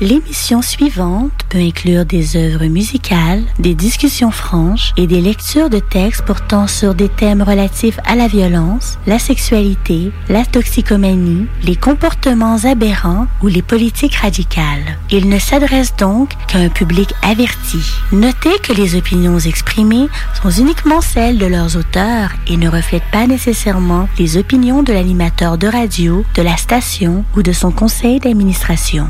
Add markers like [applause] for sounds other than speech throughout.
L'émission suivante peut inclure des œuvres musicales, des discussions franches et des lectures de textes portant sur des thèmes relatifs à la violence, la sexualité, la toxicomanie, les comportements aberrants ou les politiques radicales. Il ne s'adresse donc qu'à un public averti. Notez que les opinions exprimées sont uniquement celles de leurs auteurs et ne reflètent pas nécessairement les opinions de l'animateur de radio, de la station ou de son conseil d'administration.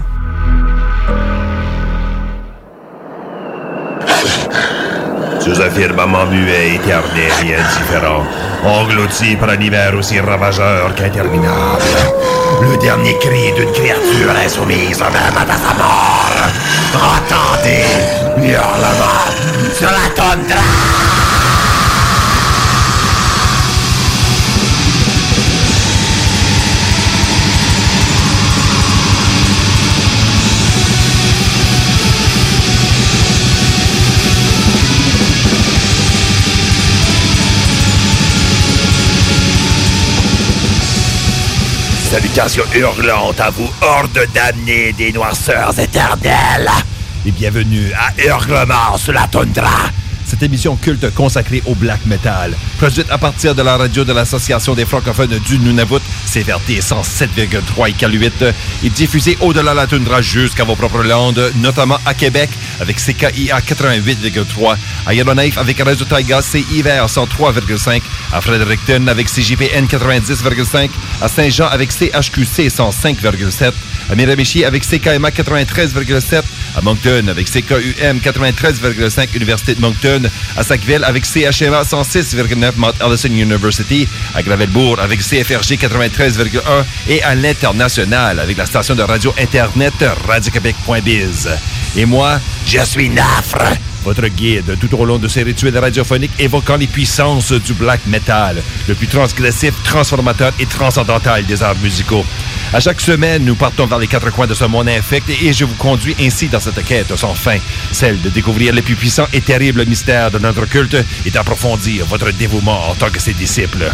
Sous un firmament muet, éterné et indifférent, englouti par un hiver aussi ravageur qu'interminable, le dernier cri d'une créature insoumise même à sa mort. Entendez l'hurlement sur la toundra! Salutations hurlantes à vous, horde damnée des noirceurs éternelles Et bienvenue à Hurlement sur la toundra Cette émission culte consacrée au black metal, produite à partir de la radio de l'Association des francophones du Nunavut, CVRT 107,3 et K8, et diffusée au-delà de la toundra jusqu'à vos propres landes, notamment à Québec avec CKIA 88,3, à Yellowknife avec Radio Taiga CIVR 103,5, à Fredericton avec CJPN 90,5, à Saint-Jean avec CHQC 105,7, à Miramichi avec CKMA 93,7, à Moncton avec CKUM 93,5 Université de Moncton, à Sackville avec CHMA 106,9 Mount Allison University, à Gravelbourg avec CFRG 93,1 et à l'international avec la station de radio internet radioquebec.biz. Et moi, je suis Nafre, votre guide tout au long de ces rituels radiophoniques évoquant les puissances du black metal, le plus transgressif, transformateur et transcendantal des arts musicaux. À chaque semaine, nous partons vers les quatre coins de ce monde infect et je vous conduis ainsi dans cette quête sans fin, celle de découvrir les plus puissants et terribles mystères de notre culte et d'approfondir votre dévouement en tant que ses disciples.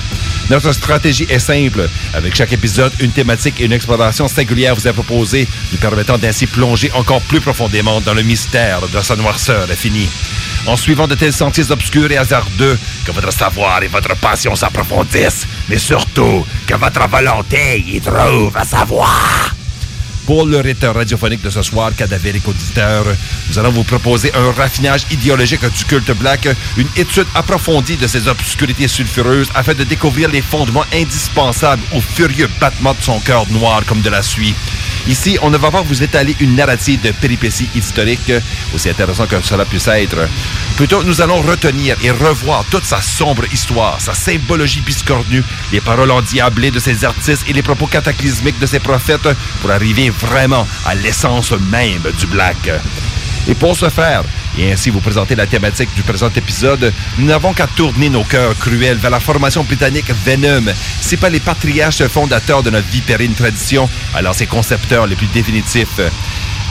Notre stratégie est simple. Avec chaque épisode, une thématique et une exploration singulière vous est proposée, nous permettant d'ainsi plonger encore plus profondément dans le mystère de sa noirceur infinie. En suivant de tels sentiers obscurs et hasardeux, que votre savoir et votre passion s'approfondissent, mais surtout que votre volonté y trouve sa voix. Pour le rite radiophonique de ce soir, cadavérique auditeur, nous allons vous proposer un raffinage idéologique du culte black, une étude approfondie de ses obscurités sulfureuses afin de découvrir les fondements indispensables au furieux battement de son cœur noir comme de la suie. Ici, on ne va pas vous étaler une narrative de péripéties historiques, aussi intéressant que cela puisse être. Plutôt, nous allons retenir et revoir toute sa sombre histoire, sa symbologie biscornue, les paroles endiablées de ses artistes et les propos cataclysmiques de ses prophètes pour arriver vraiment à l'essence même du black. Et pour ce faire, et ainsi vous présenter la thématique du présent épisode, nous n'avons qu'à tourner nos cœurs cruels vers la formation britannique Venom, si pas les patriarches fondateurs de notre vipérine tradition, alors ses concepteurs les plus définitifs.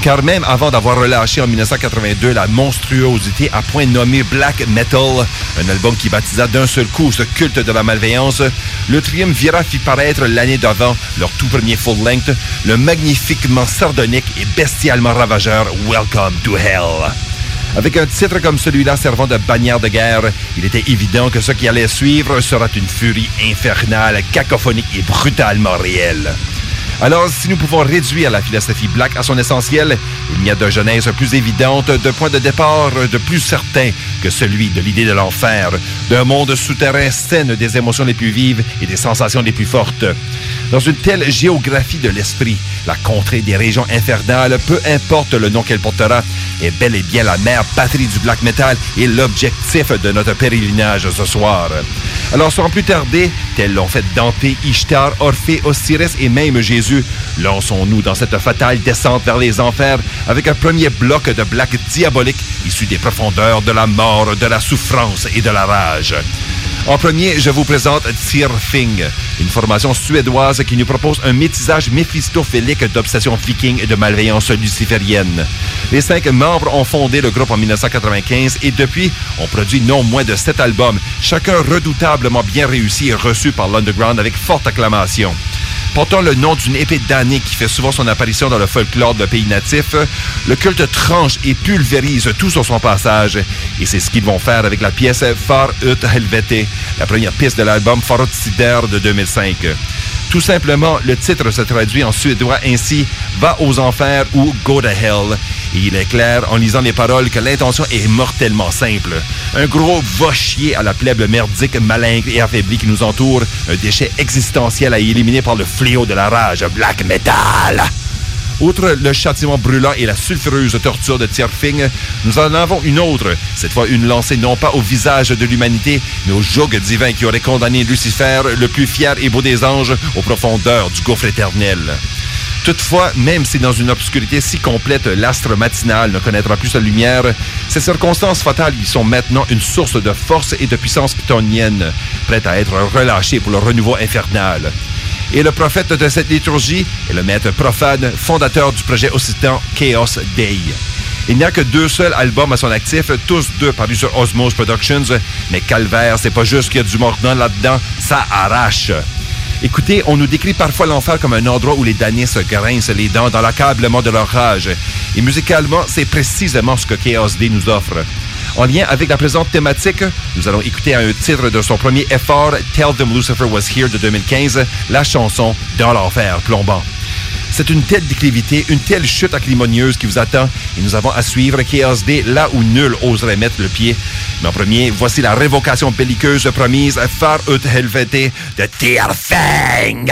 Car même avant d'avoir relâché en 1982 la monstruosité à point nommé Black Metal, un album qui baptisa d'un seul coup ce culte de la malveillance, le triumvirat fit paraître l'année d'avant leur tout premier full-length, le magnifiquement sardonique et bestialement ravageur Welcome to Hell. Avec un titre comme celui-là servant de bannière de guerre, il était évident que ce qui allait suivre sera une furie infernale, cacophonique et brutalement réelle. Alors, si nous pouvons réduire la philosophie black à son essentiel, il n'y a de genèse plus évidente, de point de départ de plus certain que celui de l'idée de l'enfer, d'un monde souterrain saine des émotions les plus vives et des sensations les plus fortes. Dans une telle géographie de l'esprit, la contrée des régions infernales, peu importe le nom qu'elle portera, est bel et bien la mère patrie du black metal et l'objectif de notre pèlerinage ce soir. Alors, sans plus tarder, tels l'ont fait Dante, Ishtar, Orphée, Osiris et même Jésus, lançons-nous dans cette fatale descente vers les enfers avec un premier bloc de black diabolique issu des profondeurs de la mort, de la souffrance et de la rage. En premier, je vous présente Tirfing, une formation suédoise qui nous propose un métissage méphistophélique d'obsession viking et de malveillance luciférienne. Les cinq membres ont fondé le groupe en 1995 et depuis ont produit non moins de sept albums, chacun redoutablement bien réussi et reçu par l'underground avec forte acclamation. Portant le nom d'une épée damnée qui fait souvent son apparition dans le folklore de pays natifs, le culte tranche et pulvérise tout sur son passage. Et c'est ce qu'ils vont faire avec la pièce Far ut Helvete, la première piste de l'album Farotzider de 2005. Tout simplement, le titre se traduit en suédois ainsi Va aux enfers ou Go to Hell. Il est clair en lisant les paroles que l'intention est mortellement simple. Un gros va chier à la plèbe merdique, malingre et affaiblie qui nous entoure, un déchet existentiel à éliminer par le fléau de la rage black metal. Outre le châtiment brûlant et la sulfureuse torture de Tierfing, nous en avons une autre, cette fois une lancée non pas au visage de l'humanité, mais au joug divin qui aurait condamné Lucifer, le plus fier et beau des anges, aux profondeurs du gouffre éternel. Toutefois, même si dans une obscurité si complète l'astre matinal ne connaîtra plus sa lumière, ces circonstances fatales y sont maintenant une source de force et de puissance pythonienne, prête à être relâchée pour le renouveau infernal. Et le prophète de cette liturgie est le maître profane, fondateur du projet occitan Chaos Day. Il n'y a que deux seuls albums à son actif, tous deux parus sur Osmose Productions, mais Calvaire, c'est pas juste qu'il y a du mordant là-dedans, ça arrache. Écoutez, on nous décrit parfois l'enfer comme un endroit où les damnés se grincent les dents dans l'accablement de leur rage. Et musicalement, c'est précisément ce que Chaos Day nous offre. En lien avec la présente thématique, nous allons écouter un titre de son premier effort, Tell Them Lucifer Was Here de 2015, la chanson Dans l'enfer plombant. C'est une telle déclivité, une telle chute acrimonieuse qui vous attend et nous avons à suivre Chaos D là où nul oserait mettre le pied. Mais en premier, voici la révocation belliqueuse promise Far ut Helvete de Tierfeng.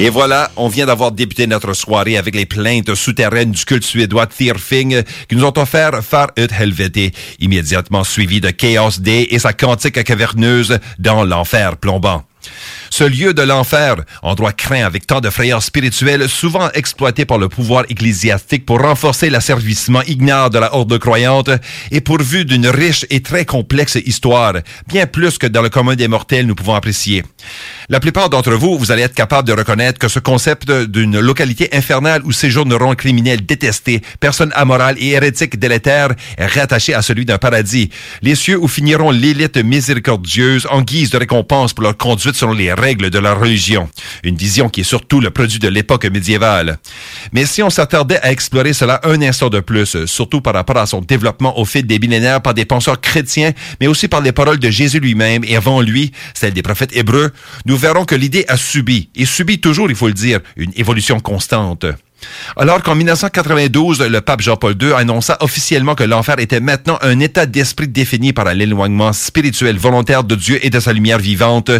Et voilà, on vient d'avoir débuté notre soirée avec les plaintes souterraines du culte suédois Thirfing qui nous ont offert Far ut immédiatement suivi de Chaos Day et sa cantique caverneuse dans l'enfer plombant. Ce lieu de l'enfer, endroit craint avec tant de frayeurs spirituelles, souvent exploité par le pouvoir ecclésiastique pour renforcer l'asservissement ignare de la horde croyante, est pourvu d'une riche et très complexe histoire, bien plus que dans le commun des mortels nous pouvons apprécier. La plupart d'entre vous, vous allez être capable de reconnaître que ce concept d'une localité infernale où séjourneront criminels détestés, personnes amorales et hérétiques délétères est rattaché à celui d'un paradis, les cieux où finiront l'élite miséricordieuse en guise de récompense pour leur conduite selon les règles de leur religion. Une vision qui est surtout le produit de l'époque médiévale. Mais si on s'attardait à explorer cela un instant de plus, surtout par rapport à son développement au fil des millénaires par des penseurs chrétiens, mais aussi par les paroles de Jésus lui-même et avant lui, celles des prophètes hébreux, nous verrons que l'idée a subi, et subit toujours, il faut le dire, une évolution constante. Alors qu'en 1992, le pape Jean-Paul II annonça officiellement que l'enfer était maintenant un état d'esprit défini par l'éloignement spirituel volontaire de Dieu et de sa lumière vivante,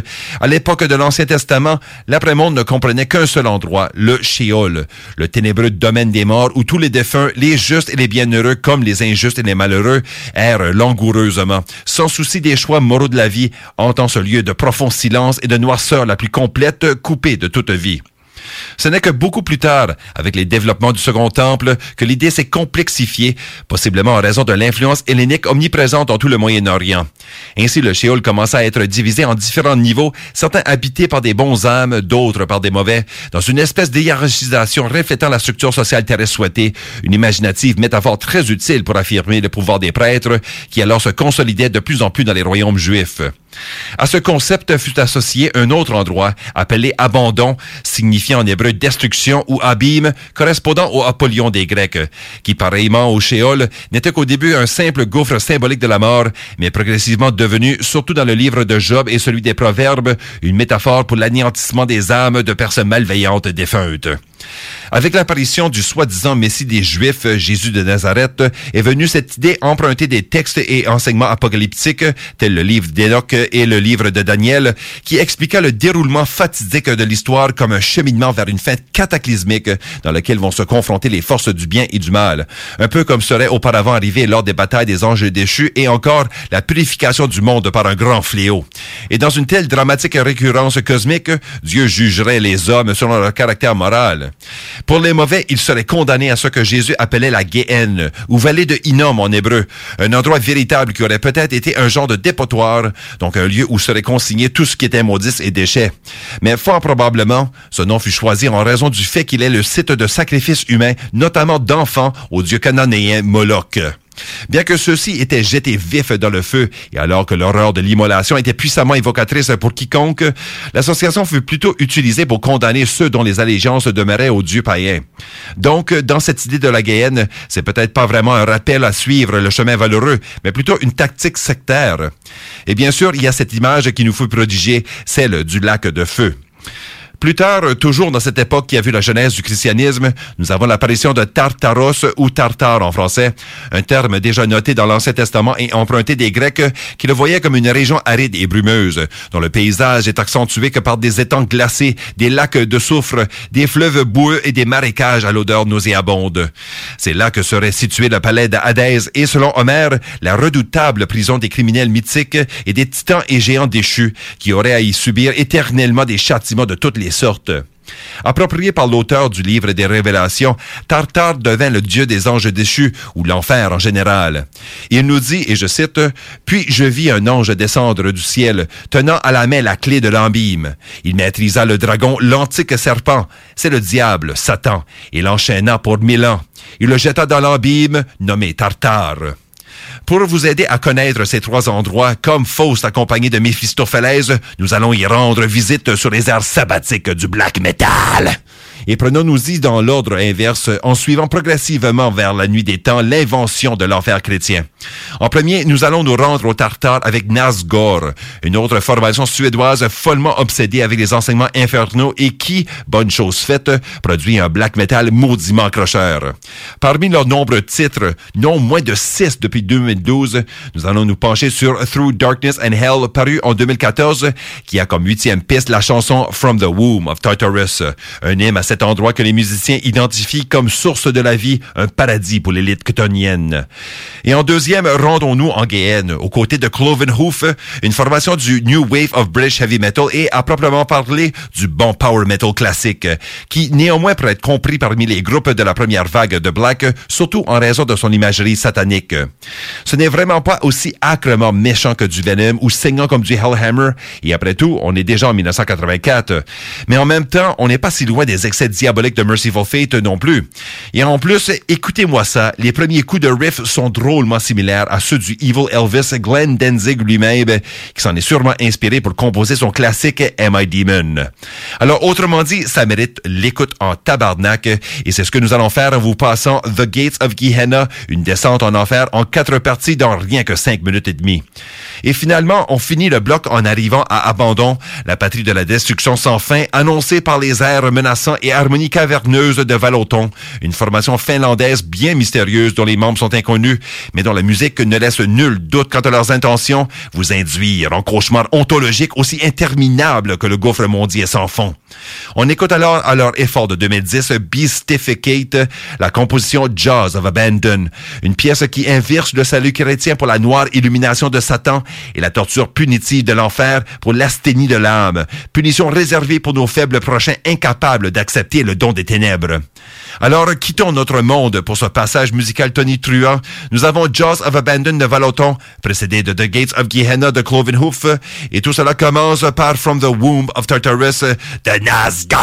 à l'époque de l'Ancien Testament, l'après-monde ne comprenait qu'un seul endroit, le Sheol, le ténébreux domaine des morts où tous les défunts, les justes et les bienheureux comme les injustes et les malheureux, errent langoureusement, sans souci des choix moraux de la vie, en ce lieu de profond silence et de noirceur la plus complète, coupé de toute vie. Ce n'est que beaucoup plus tard, avec les développements du Second Temple, que l'idée s'est complexifiée, possiblement en raison de l'influence hellénique omniprésente dans tout le Moyen-Orient. Ainsi, le Sheol commença à être divisé en différents niveaux, certains habités par des bons âmes, d'autres par des mauvais, dans une espèce d'hiérarchisation reflétant la structure sociale terrestre souhaitée, une imaginative métaphore très utile pour affirmer le pouvoir des prêtres, qui alors se consolidait de plus en plus dans les royaumes juifs. À ce concept fut associé un autre endroit, appelé abandon, signifiant en hébreu destruction ou abîme, correspondant au Apollyon des Grecs, qui pareillement au Sheol n'était qu'au début un simple gouffre symbolique de la mort, mais progressivement devenu, surtout dans le livre de Job et celui des Proverbes, une métaphore pour l'anéantissement des âmes de personnes malveillantes défuntes. Avec l'apparition du soi-disant Messie des Juifs, Jésus de Nazareth, est venue cette idée emprunter des textes et enseignements apocalyptiques, tels le livre d'Enoch et le livre de Daniel, qui expliqua le déroulement fatidique de l'histoire comme un cheminement vers une fin cataclysmique dans lequel vont se confronter les forces du bien et du mal. Un peu comme serait auparavant arrivé lors des batailles des anges déchus et encore la purification du monde par un grand fléau. Et dans une telle dramatique récurrence cosmique, Dieu jugerait les hommes selon leur caractère moral. Pour les mauvais, ils seraient condamnés à ce que Jésus appelait la Géhenne, ou vallée de Hinnom en hébreu, un endroit véritable qui aurait peut-être été un genre de dépotoir, donc un lieu où serait consigné tout ce qui était maudit et déchets. Mais fort probablement, ce nom fut choisi en raison du fait qu'il est le site de sacrifices humains, notamment d'enfants, au dieu cananéen Moloch. Bien que ceux-ci étaient jetés vifs dans le feu, et alors que l'horreur de l'immolation était puissamment évocatrice pour quiconque, l'association fut plutôt utilisée pour condamner ceux dont les allégeances demeuraient aux dieux païens. Donc, dans cette idée de la Gaïenne, c'est peut-être pas vraiment un rappel à suivre le chemin valeureux, mais plutôt une tactique sectaire. Et bien sûr, il y a cette image qui nous fut prodigée, celle du lac de feu. Plus tard, toujours dans cette époque qui a vu la genèse du christianisme, nous avons l'apparition de Tartaros ou Tartare en français, un terme déjà noté dans l'Ancien Testament et emprunté des Grecs qui le voyaient comme une région aride et brumeuse, dont le paysage est accentué que par des étangs glacés, des lacs de soufre, des fleuves boueux et des marécages à l'odeur nauséabonde. C'est là que serait situé le palais d'Hadès et, selon Homère, la redoutable prison des criminels mythiques et des titans et géants déchus qui auraient à y subir éternellement des châtiments de toutes les Approprié par l'auteur du livre des Révélations, Tartare devint le dieu des anges déchus, ou l'enfer en général. Il nous dit, et je cite, Puis je vis un ange descendre du ciel, tenant à la main la clé de l'ambime. Il maîtrisa le dragon, l'antique serpent, c'est le diable, Satan, et l'enchaîna pour mille ans. Il le jeta dans l'ambime, nommé Tartare. Pour vous aider à connaître ces trois endroits, comme Faust accompagné de Méphistophélès, nous allons y rendre visite sur les airs sabbatiques du black metal. Et prenons-nous-y dans l'ordre inverse en suivant progressivement vers la nuit des temps l'invention de l'enfer chrétien. En premier, nous allons nous rendre au Tartare avec Nazgor, une autre formation suédoise follement obsédée avec les enseignements infernaux et qui, bonne chose faite, produit un black metal maudiment accrocheur. Parmi leurs nombreux titres, non moins de six depuis 2012, nous allons nous pencher sur Through Darkness and Hell, paru en 2014, qui a comme huitième piste la chanson From the Womb of Tartarus, un hymne à endroit que les musiciens identifient comme source de la vie, un paradis pour l'élite ctonienne. Et en deuxième, rendons-nous en Guyenne, aux côtés de Clovenhoof, une formation du New Wave of British Heavy Metal et à proprement parler du bon power metal classique, qui néanmoins pourrait être compris parmi les groupes de la première vague de Black, surtout en raison de son imagerie satanique. Ce n'est vraiment pas aussi acrement méchant que du Venom ou saignant comme du Hellhammer, et après tout, on est déjà en 1984. Mais en même temps, on n'est pas si loin des excès diaboliques de Merciful Fate non plus. Et en plus, écoutez-moi ça, les premiers coups de riff sont drôlement similaires à ceux du Evil Elvis Glenn Danzig lui-même, qui s'en est sûrement inspiré pour composer son classique Am I Demon. Alors, autrement dit, ça mérite l'écoute en tabarnak, et c'est ce que nous allons faire en vous passant The Gates of Gehenna, une descente en enfer en quatre parties dans rien que cinq minutes et demie. Et finalement, on finit le bloc en arrivant à Abandon, la patrie de la destruction sans fin, annoncée par les airs menaçants et harmonies caverneuses de Valoton, une formation finlandaise bien mystérieuse dont les membres sont inconnus, mais dont la musique ne laisse nul doute quant à leurs intentions, vous induire en cauchemar ontologique aussi interminable que le gouffre mondial sans fond. On écoute alors à leur effort de 2010 Beastificate, la composition Jaws of Abandon, une pièce qui inverse le salut chrétien pour la noire illumination de Satan et la torture punitive de l'enfer pour l'asthénie de l'âme, punition réservée pour nos faibles prochains incapables d'accepter le don des ténèbres. Alors, quittons notre monde pour ce passage musical Tony Truant. Nous avons Jaws of Abandon de Valoton, précédé de The Gates of Gehenna de Clovenhoof, et tout cela commence par From the Womb of Tartarus de Nazgûl.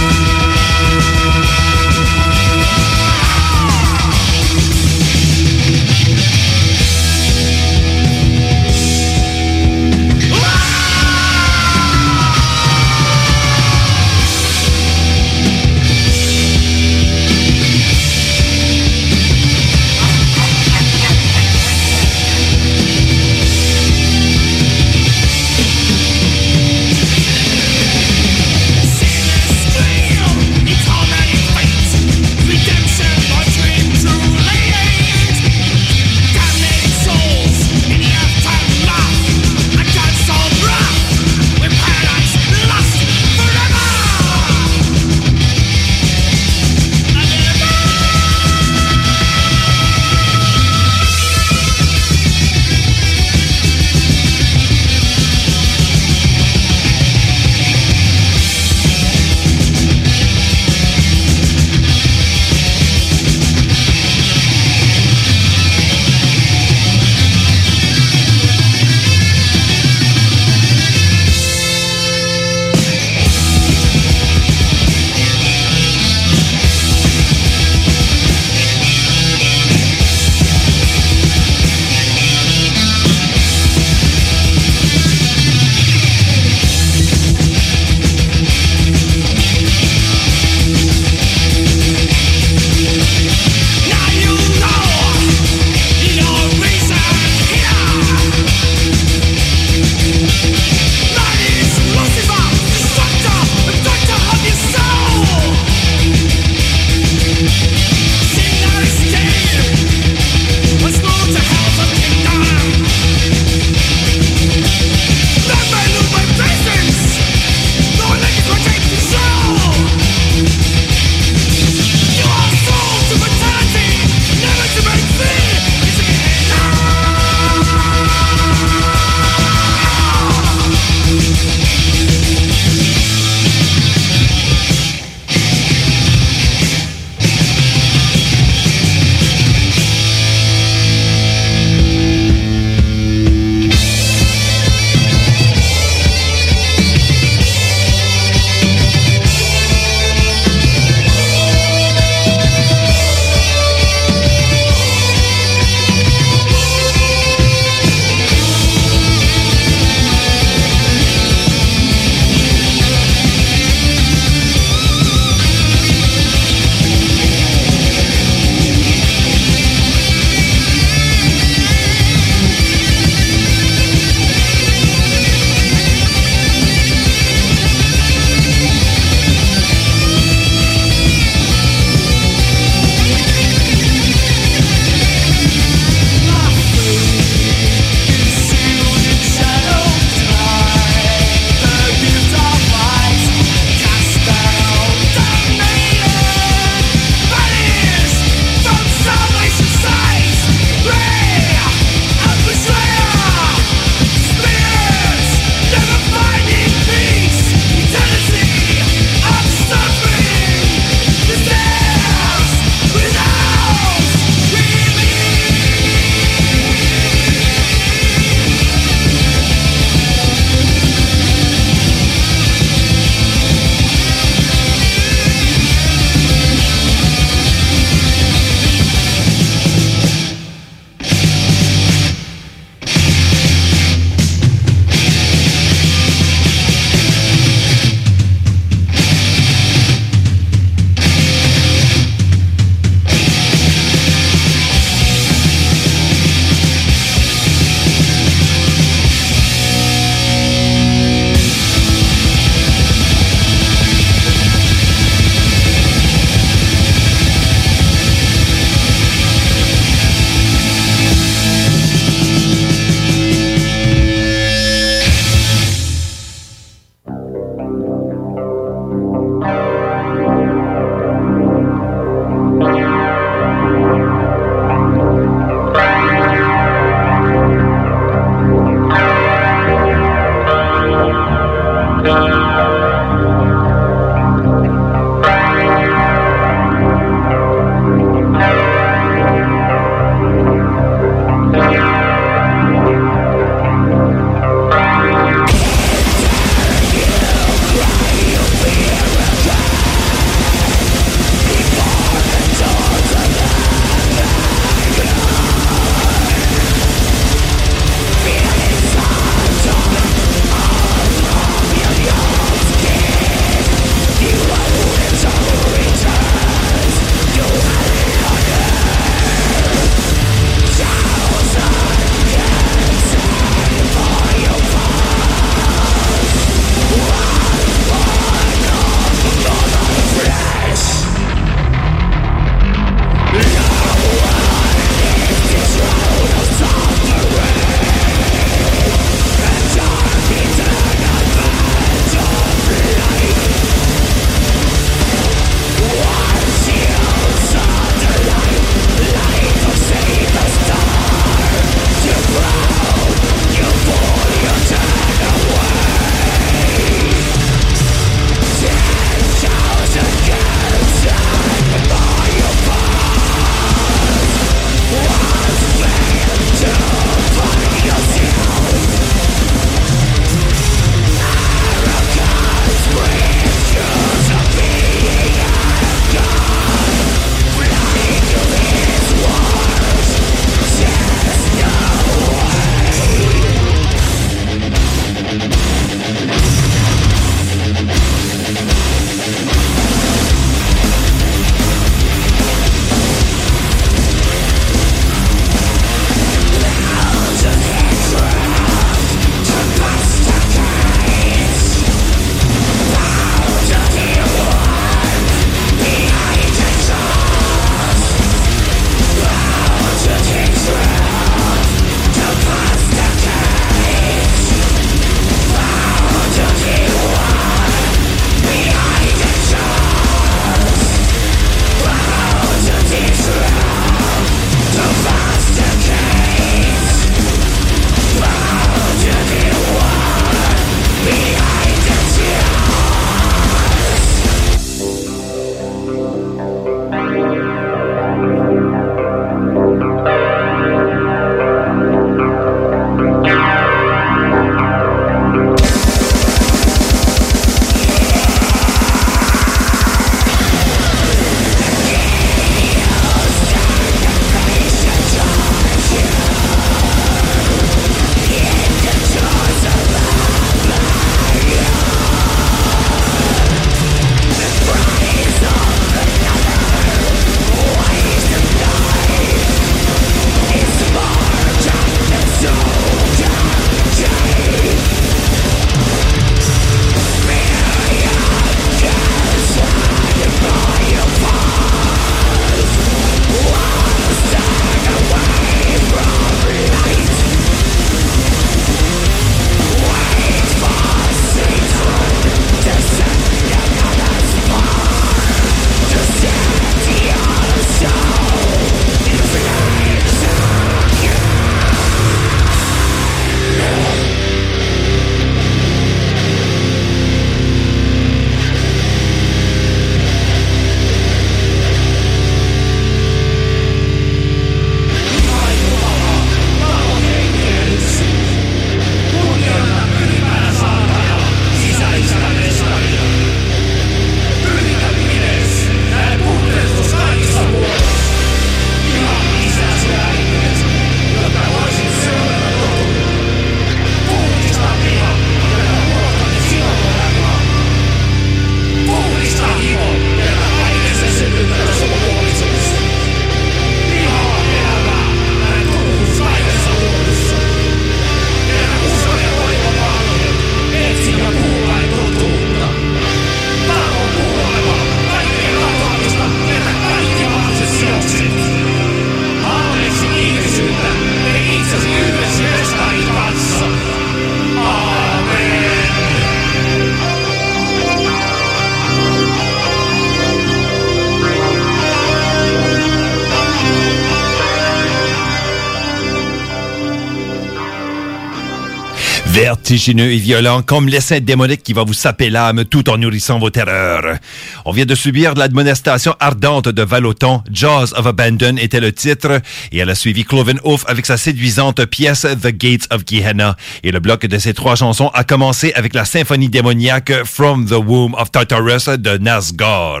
Vertigineux et violent, comme l'essaim démonique qui va vous saper l'âme tout en nourrissant vos terreurs. On vient de subir l'admonestation ardente de Valoton, Jaws of Abandon était le titre, et elle a suivi Cloven Hoof avec sa séduisante pièce The Gates of Gehenna. Et le bloc de ces trois chansons a commencé avec la symphonie démoniaque From the Womb of Tartarus de Nazgor.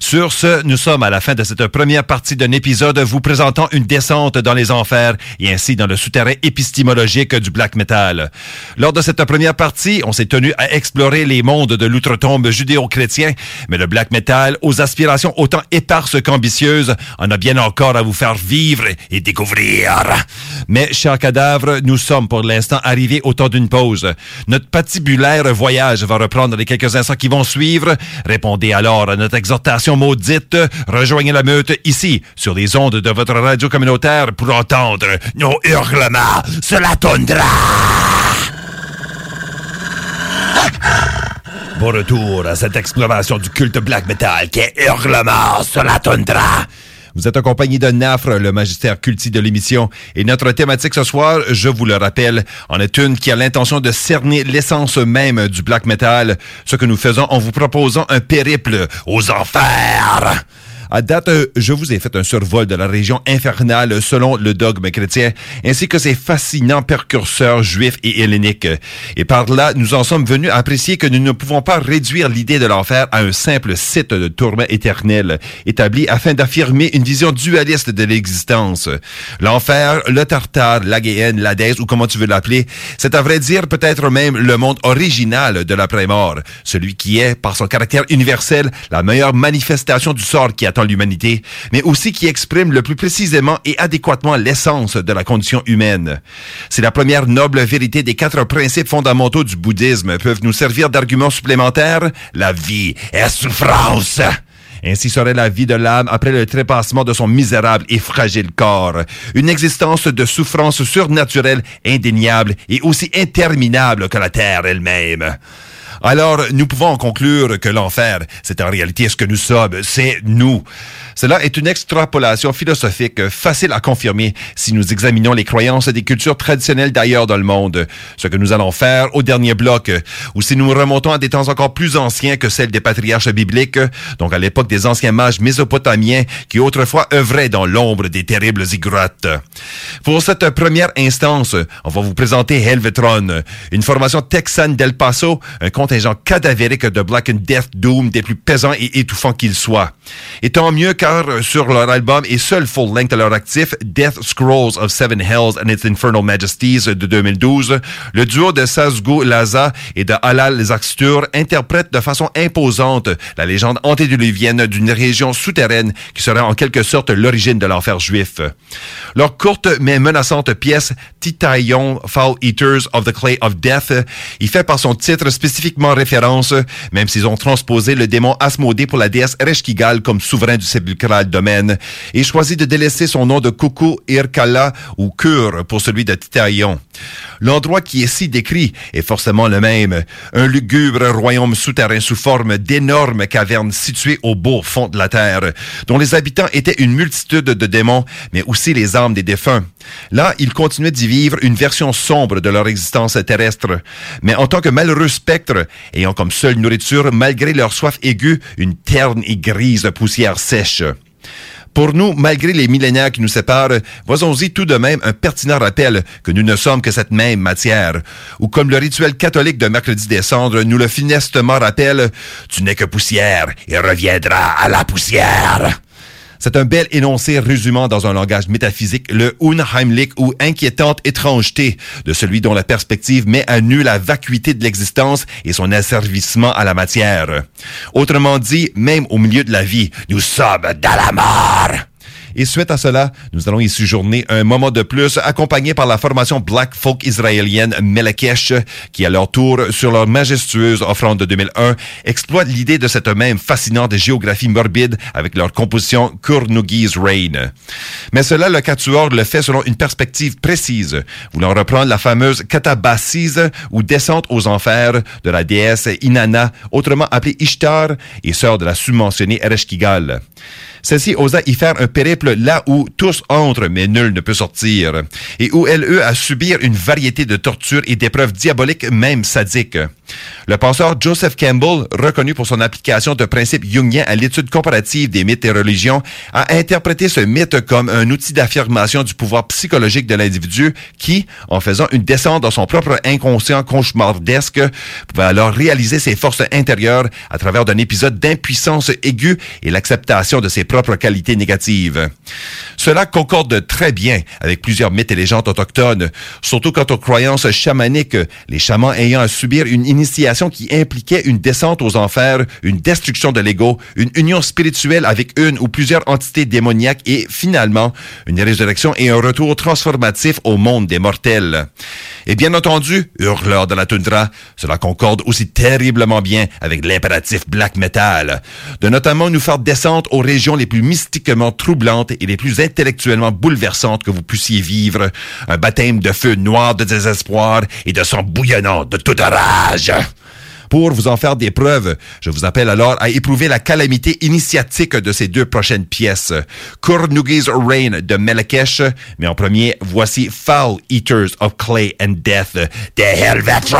Sur ce, nous sommes à la fin de cette première partie d'un épisode vous présentant une descente dans les enfers et ainsi dans le souterrain épistémologique du black metal. Lors de cette première partie, on s'est tenu à explorer les mondes de l'outre-tombe judéo-chrétien, mais le black metal, aux aspirations autant éparses qu'ambitieuses, en a bien encore à vous faire vivre et découvrir. Mais, cher cadavre, nous sommes pour l'instant arrivés au temps d'une pause. Notre patibulaire voyage va reprendre les quelques instants qui vont suivre. Répondez alors à notre exhortation maudite. Rejoignez la meute ici, sur les ondes de votre radio communautaire pour entendre nos hurlements sur la tundra. [laughs] Bon retour à cette exploration du culte black metal qui est hurlement sur la tundra. Vous êtes accompagné de Nafre, le magistère culti de l'émission. Et notre thématique ce soir, je vous le rappelle, en est une qui a l'intention de cerner l'essence même du black metal, ce que nous faisons en vous proposant un périple aux enfers. À date, euh, je vous ai fait un survol de la région infernale selon le dogme chrétien, ainsi que ses fascinants percurseurs juifs et helléniques. Et par là, nous en sommes venus à apprécier que nous ne pouvons pas réduire l'idée de l'enfer à un simple site de tourment éternel, établi afin d'affirmer une vision dualiste de l'existence. L'enfer, le tartare, la Géhenne, l'Hadès, ou comment tu veux l'appeler, c'est à vrai dire peut-être même le monde original de l'après-mort, celui qui est, par son caractère universel, la meilleure manifestation du sort qui a l'humanité, mais aussi qui exprime le plus précisément et adéquatement l'essence de la condition humaine. C'est la première noble vérité des quatre principes fondamentaux du bouddhisme peuvent nous servir d'argument supplémentaire. La vie est souffrance. Ainsi serait la vie de l'âme après le trépassement de son misérable et fragile corps. Une existence de souffrance surnaturelle, indéniable et aussi interminable que la terre elle-même. Alors, nous pouvons conclure que l'enfer, c'est en réalité ce que nous sommes, c'est nous. Cela est une extrapolation philosophique facile à confirmer si nous examinons les croyances des cultures traditionnelles d'ailleurs dans le monde. Ce que nous allons faire au dernier bloc, ou si nous remontons à des temps encore plus anciens que celles des patriarches bibliques, donc à l'époque des anciens mages mésopotamiens qui autrefois œuvraient dans l'ombre des terribles ziggurats. Pour cette première instance, on va vous présenter Helvetron, une formation texane d'El Paso, contingent cadavérique de Black Death Doom des plus pesants et étouffants qu'ils soient. Et tant mieux car sur leur album et seul full length à leur actif, Death Scrolls of Seven Hells and Its Infernal Majesties de 2012, le duo de Sazgo Laza et de Halal Zakstur interprète de façon imposante la légende antédiluvienne d'une région souterraine qui serait en quelque sorte l'origine de l'enfer juif. Leur courte mais menaçante pièce Titaillon Foul Eaters of the Clay of Death y fait par son titre référence, même s'ils ont transposé le démon Asmodée pour la déesse Ereshkigal comme souverain du sépulcral domaine et choisi de délaisser son nom de Kuku Irkala ou Kur pour celui de Titaillon. L'endroit qui est si décrit est forcément le même, un lugubre royaume souterrain sous forme d'énormes cavernes situées au beau fond de la terre, dont les habitants étaient une multitude de démons, mais aussi les âmes des défunts. Là, ils continuaient d'y vivre une version sombre de leur existence terrestre, mais en tant que malheureux spectres, ayant comme seule nourriture, malgré leur soif aiguë, une terne et grise poussière sèche. Pour nous, malgré les millénaires qui nous séparent, voyons-y tout de même un pertinent rappel que nous ne sommes que cette même matière. Ou comme le rituel catholique de mercredi des cendres nous le finestement rappelle, tu n'es que poussière et reviendras à la poussière. C'est un bel énoncé résumant dans un langage métaphysique le unheimlich ou inquiétante étrangeté de celui dont la perspective met à nu la vacuité de l'existence et son asservissement à la matière. Autrement dit, même au milieu de la vie, nous sommes dans la mort. Et suite à cela, nous allons y séjourner un moment de plus, accompagné par la formation Black Folk israélienne Melekesh, qui à leur tour, sur leur majestueuse offrande de 2001, exploite l'idée de cette même fascinante géographie morbide avec leur composition Kurnugi's Reign. Mais cela, le quatuor le fait selon une perspective précise, voulant reprendre la fameuse Katabasise ou descente aux enfers de la déesse Inanna, autrement appelée Ishtar, et sœur de la submentionnée Ereshkigal. Celle-ci osa y faire un périple là où tous entrent, mais nul ne peut sortir, et où elle eut à subir une variété de tortures et d'épreuves diaboliques, même sadiques. Le penseur Joseph Campbell, reconnu pour son application de principes jungiens à l'étude comparative des mythes et religions, a interprété ce mythe comme un outil d'affirmation du pouvoir psychologique de l'individu qui, en faisant une descente dans son propre inconscient cauchemardesque, pouvait alors réaliser ses forces intérieures à travers d'un épisode d'impuissance aiguë et l'acceptation de ses propres qualités négatives. Cela concorde très bien avec plusieurs mythes et légendes autochtones, surtout quant aux croyances chamaniques, les chamans ayant à subir une initiation qui impliquait une descente aux enfers, une destruction de l'ego, une union spirituelle avec une ou plusieurs entités démoniaques et finalement une résurrection et un retour transformatif au monde des mortels. Et bien entendu, hurleur de la toundra, cela concorde aussi terriblement bien avec l'impératif black metal, de notamment nous faire descendre aux régions les plus mystiquement troublantes et les plus intellectuellement bouleversantes que vous puissiez vivre, un baptême de feu noir de désespoir et de sang bouillonnant de toute rage. Pour vous en faire des preuves, je vous appelle alors à éprouver la calamité initiatique de ces deux prochaines pièces. Cornugi's Reign de Melekesh, mais en premier, voici Foul Eaters of Clay and Death de Helvetron!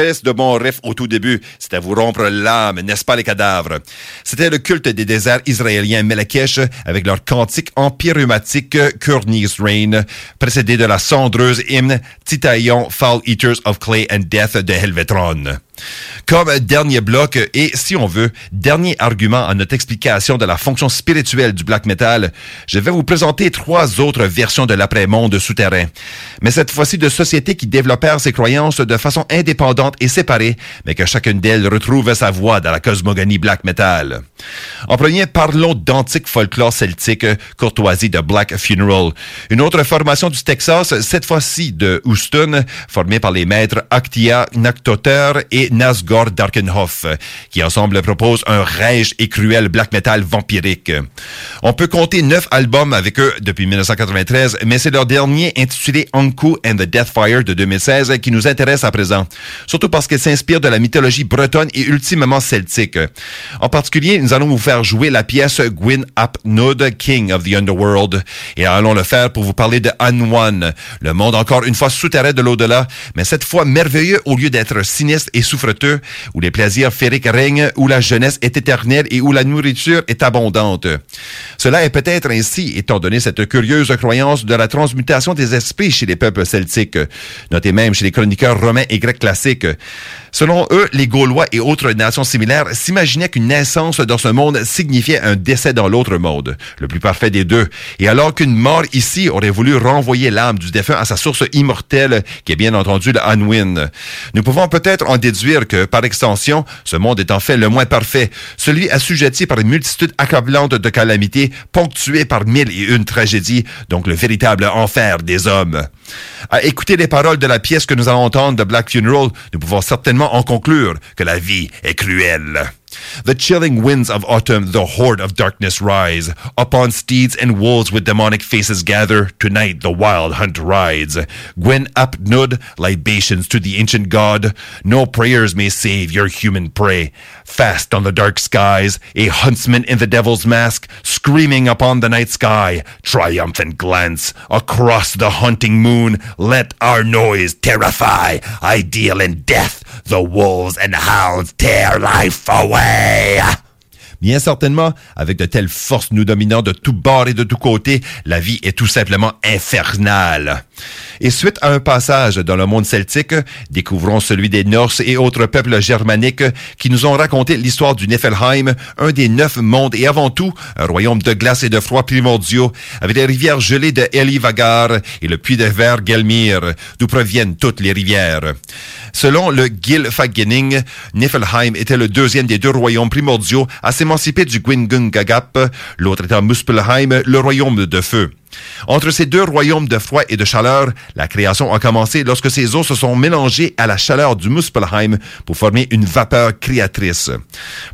De bons riffs au tout début. C'était vous rompre l'âme, n'est-ce pas les cadavres? C'était le culte des déserts israéliens Melakesh avec leur cantique empyrumatique Kurni's Rain, précédé de la cendreuse hymne Titaillon Foul Eaters of Clay and Death de Helvetron. Comme dernier bloc et, si on veut, dernier argument à notre explication de la fonction spirituelle du black metal, je vais vous présenter trois autres versions de l'après-monde souterrain. Mais cette fois-ci de sociétés qui développèrent ces croyances de façon indépendante et séparée, mais que chacune d'elles retrouve sa voix dans la cosmogonie black metal. En premier, parlons d'antique folklore celtique, courtoisie de Black Funeral. Une autre formation du Texas, cette fois-ci de Houston, formée par les maîtres Actia Naktoter et Nasgord Darkenhoff, qui ensemble proposent un rage et cruel black metal vampirique. On peut compter neuf albums avec eux depuis 1993, mais c'est leur dernier intitulé Anku and the Deathfire de 2016 qui nous intéresse à présent, surtout parce qu'il s'inspire de la mythologie bretonne et ultimement celtique. Nous allons vous faire jouer la pièce Gwyn ap Nud, King of the Underworld, et allons le faire pour vous parler de Anwan, le monde encore une fois souterrain de l'au-delà, mais cette fois merveilleux au lieu d'être sinistre et souffrant où les plaisirs féeriques règnent, où la jeunesse est éternelle et où la nourriture est abondante. Cela est peut-être ainsi, étant donné cette curieuse croyance de la transmutation des esprits chez les peuples celtiques, notez même chez les chroniqueurs romains et grecs classiques. Selon eux, les Gaulois et autres nations similaires s'imaginaient qu'une naissance dans ce monde signifiait un décès dans l'autre monde, le plus parfait des deux, et alors qu'une mort ici aurait voulu renvoyer l'âme du défunt à sa source immortelle, qui est bien entendu le Anwin. Nous pouvons peut-être en déduire que, par extension, ce monde est en fait le moins parfait, celui assujetti par une multitude accablante de calamités, ponctué par mille et une tragédies, donc le véritable enfer des hommes. À écouter les paroles de la pièce que nous allons entendre de Black Funeral, nous pouvons certainement en conclure que la vie est cruelle. The chilling winds of autumn, the horde of darkness rise. Upon steeds and wolves with demonic faces gather. Tonight the wild hunt rides. Gwen Apnud, libations to the ancient god. No prayers may save your human prey. Fast on the dark skies, a huntsman in the devil's mask, screaming upon the night sky. Triumphant glance across the hunting moon. Let our noise terrify. Ideal in death, the wolves and hounds tear life away. Bien certainement, avec de telles forces nous dominant de tous bords et de tous côtés, la vie est tout simplement infernale. Et suite à un passage dans le monde celtique, découvrons celui des Norses et autres peuples germaniques qui nous ont raconté l'histoire du Niflheim, un des neuf mondes et avant tout un royaume de glace et de froid primordiaux, avec les rivières gelées de Elivagar et le puits de verre Gelmir, d'où proviennent toutes les rivières. Selon le Gylfaginning, Niflheim était le deuxième des deux royaumes primordiaux à s'émanciper du Gwingungagap, l'autre étant Muspelheim, le royaume de feu. Entre ces deux royaumes de froid et de chaleur, la création a commencé lorsque ces eaux se sont mélangées à la chaleur du Muspelheim pour former une vapeur créatrice.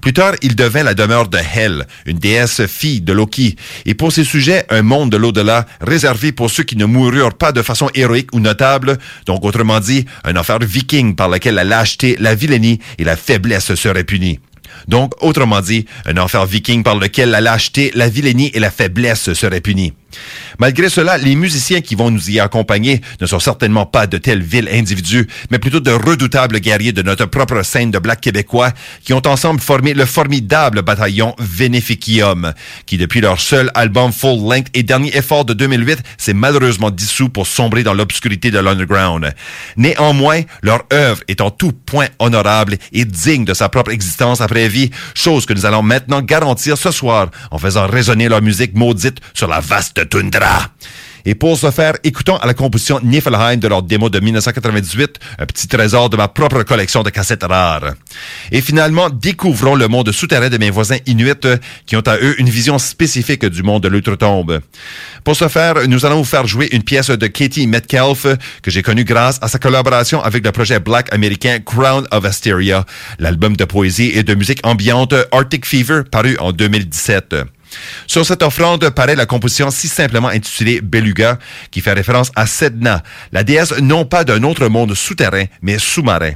Plus tard, il devint la demeure de Hel, une déesse fille de Loki, et pour ces sujets, un monde de l'au-delà réservé pour ceux qui ne moururent pas de façon héroïque ou notable, donc autrement dit, un enfer viking par lequel la lâcheté, la vilainie et la faiblesse seraient punies. Donc, autrement dit, un enfer viking par lequel la lâcheté, la vilainie et la faiblesse seraient punies. Malgré cela, les musiciens qui vont nous y accompagner ne sont certainement pas de tels vils individus, mais plutôt de redoutables guerriers de notre propre scène de black québécois qui ont ensemble formé le formidable bataillon Veneficium, qui depuis leur seul album full length et dernier effort de 2008 s'est malheureusement dissous pour sombrer dans l'obscurité de l'underground. Néanmoins, leur œuvre est en tout point honorable et digne de sa propre existence après vie, chose que nous allons maintenant garantir ce soir en faisant résonner leur musique maudite sur la vaste Et pour ce faire, écoutons à la composition Niflheim de leur démo de 1998, un petit trésor de ma propre collection de cassettes rares. Et finalement, découvrons le monde souterrain de mes voisins inuits qui ont à eux une vision spécifique du monde de l'outre-tombe. Pour ce faire, nous allons vous faire jouer une pièce de Katie Metcalf que j'ai connue grâce à sa collaboration avec le projet black américain Crown of Asteria, l'album de poésie et de musique ambiante Arctic Fever paru en 2017. Sur cette offrande paraît la composition si simplement intitulée Beluga, qui fait référence à Sedna, la déesse non pas d'un autre monde souterrain, mais sous-marin.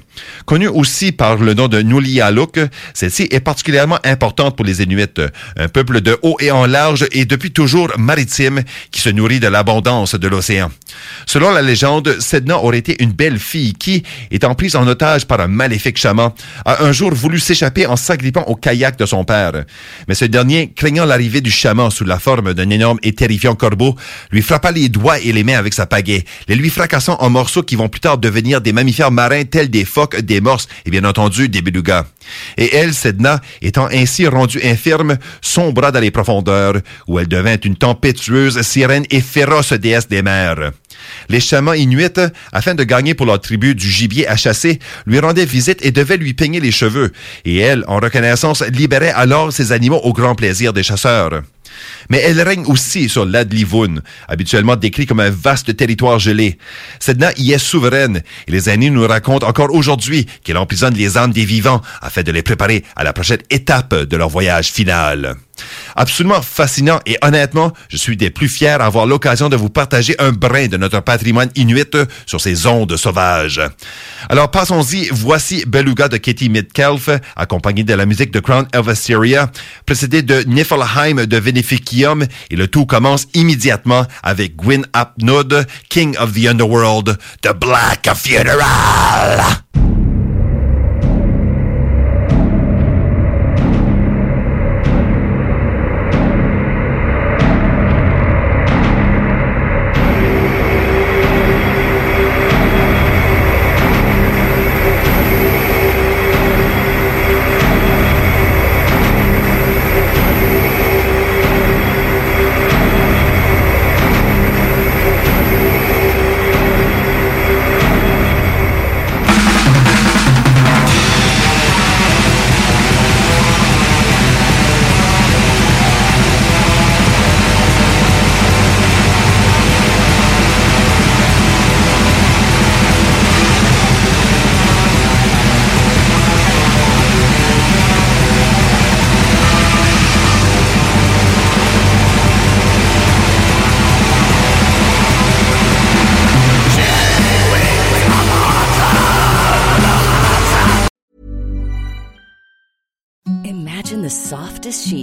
Connue aussi par le nom de Nulialuk, celle-ci est particulièrement importante pour les Inuits, un peuple de haut et en large et depuis toujours maritime qui se nourrit de l'abondance de l'océan. Selon la légende, Sedna aurait été une belle fille qui, étant prise en otage par un maléfique chaman, a un jour voulu s'échapper en s'agrippant au kayak de son père. Mais ce dernier, craignant l'arrivée du chaman sous la forme d'un énorme et terrifiant corbeau, lui frappa les doigts et les mains avec sa pagaie, les lui fracassant en morceaux qui vont plus tard devenir des mammifères marins tels des phoques, des morses et bien entendu des belugas. Et elle, Sedna, étant ainsi rendue infirme, sombra dans les profondeurs, où elle devint une tempétueuse sirène et féroce déesse des mers. Les chamans inuits, afin de gagner pour leur tribu du gibier à chasser, lui rendaient visite et devaient lui peigner les cheveux, et elle, en reconnaissance, libérait alors ces animaux au grand plaisir des chasseurs. Mais elle règne aussi sur l'Adlivun, habituellement décrit comme un vaste territoire gelé. Sedna y est souveraine, et les aînés nous racontent encore aujourd'hui qu'elle emprisonne les âmes des vivants afin de les préparer à la prochaine étape de leur voyage final. Absolument fascinant et honnêtement, je suis des plus fiers d'avoir l'occasion de vous partager un brin de notre patrimoine inuit sur ces ondes sauvages. Alors passons-y, voici Beluga de Katie Midkelf, accompagné de la musique de Crown of Assyria, précédé de Niflheim de Et le tout commence immédiatement avec Gwyn Apnud, King of the Underworld, The Black Funeral.